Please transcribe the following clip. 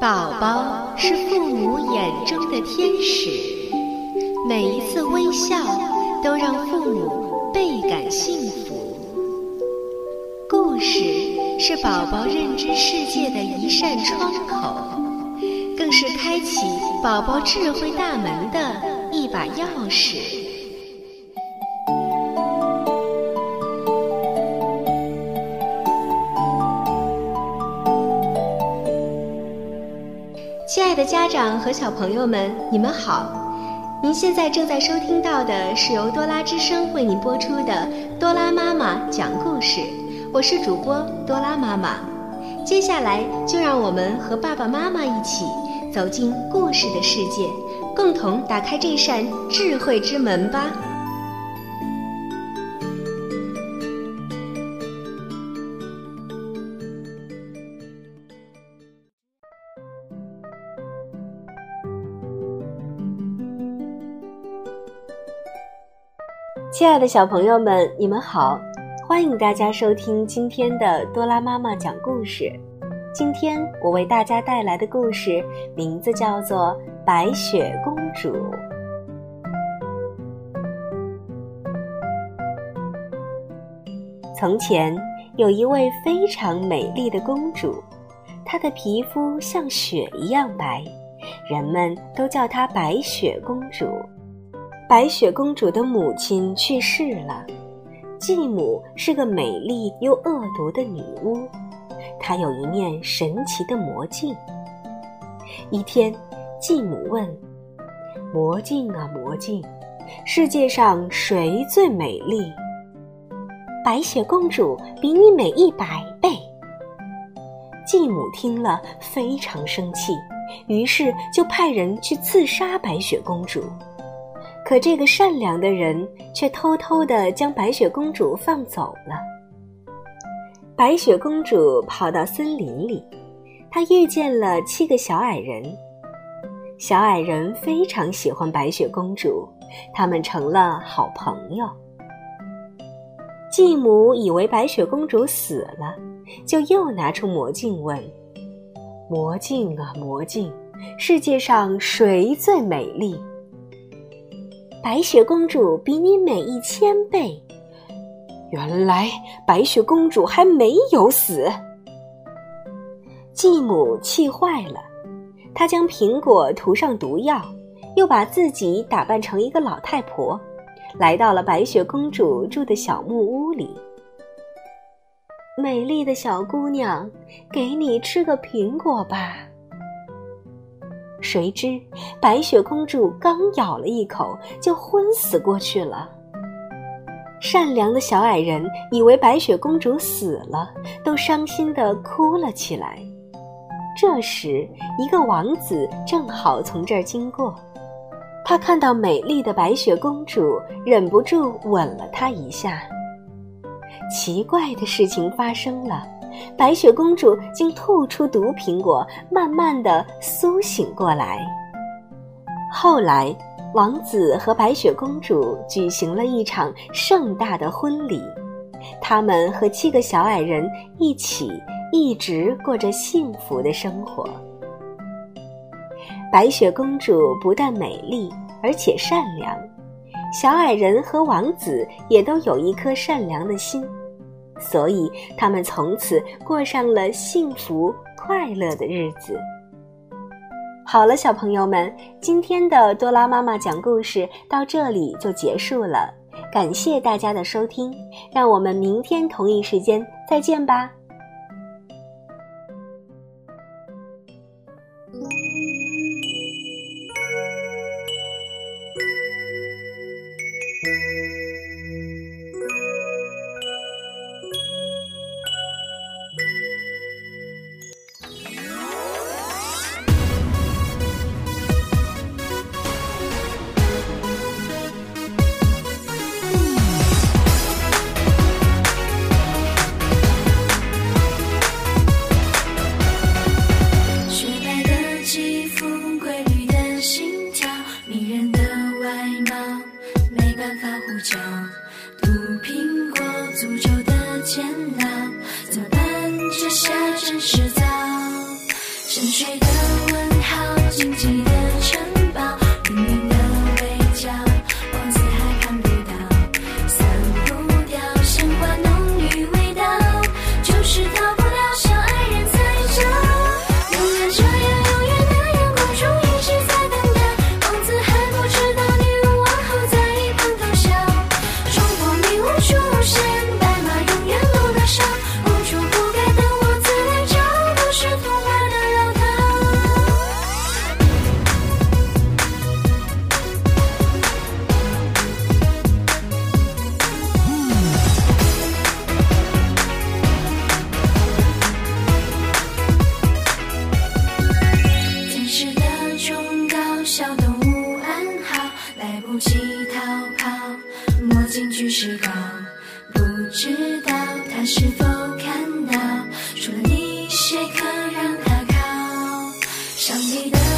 宝宝是父母眼中的天使，每一次微笑都让父母倍感幸福。故事是宝宝认知世界的一扇窗口，更是开启宝宝智慧大门的一把钥匙。家长和小朋友们，你们好！您现在正在收听到的是由多拉之声为您播出的《多拉妈妈讲故事》，我是主播多拉妈妈。接下来就让我们和爸爸妈妈一起走进故事的世界，共同打开这扇智慧之门吧。亲爱的小朋友们，你们好！欢迎大家收听今天的多拉妈妈讲故事。今天我为大家带来的故事名字叫做《白雪公主》。从前有一位非常美丽的公主，她的皮肤像雪一样白，人们都叫她白雪公主。白雪公主的母亲去世了，继母是个美丽又恶毒的女巫，她有一面神奇的魔镜。一天，继母问：“魔镜啊魔镜，世界上谁最美丽？”白雪公主比你美一百倍。继母听了非常生气，于是就派人去刺杀白雪公主。可这个善良的人却偷偷地将白雪公主放走了。白雪公主跑到森林里，她遇见了七个小矮人。小矮人非常喜欢白雪公主，他们成了好朋友。继母以为白雪公主死了，就又拿出魔镜问：“魔镜啊魔镜，世界上谁最美丽？”白雪公主比你美一千倍。原来白雪公主还没有死。继母气坏了，她将苹果涂上毒药，又把自己打扮成一个老太婆，来到了白雪公主住的小木屋里。美丽的小姑娘，给你吃个苹果吧。谁知白雪公主刚咬了一口，就昏死过去了。善良的小矮人以为白雪公主死了，都伤心的哭了起来。这时，一个王子正好从这儿经过，他看到美丽的白雪公主，忍不住吻了她一下。奇怪的事情发生了。白雪公主竟吐出毒苹果，慢慢的苏醒过来。后来，王子和白雪公主举行了一场盛大的婚礼，他们和七个小矮人一起，一直过着幸福的生活。白雪公主不但美丽，而且善良，小矮人和王子也都有一颗善良的心。所以，他们从此过上了幸福快乐的日子。好了，小朋友们，今天的多拉妈妈讲故事到这里就结束了，感谢大家的收听，让我们明天同一时间再见吧。独角独苹果诅咒的煎熬怎么办？这下真是糟。沉睡的谁可让他靠上你的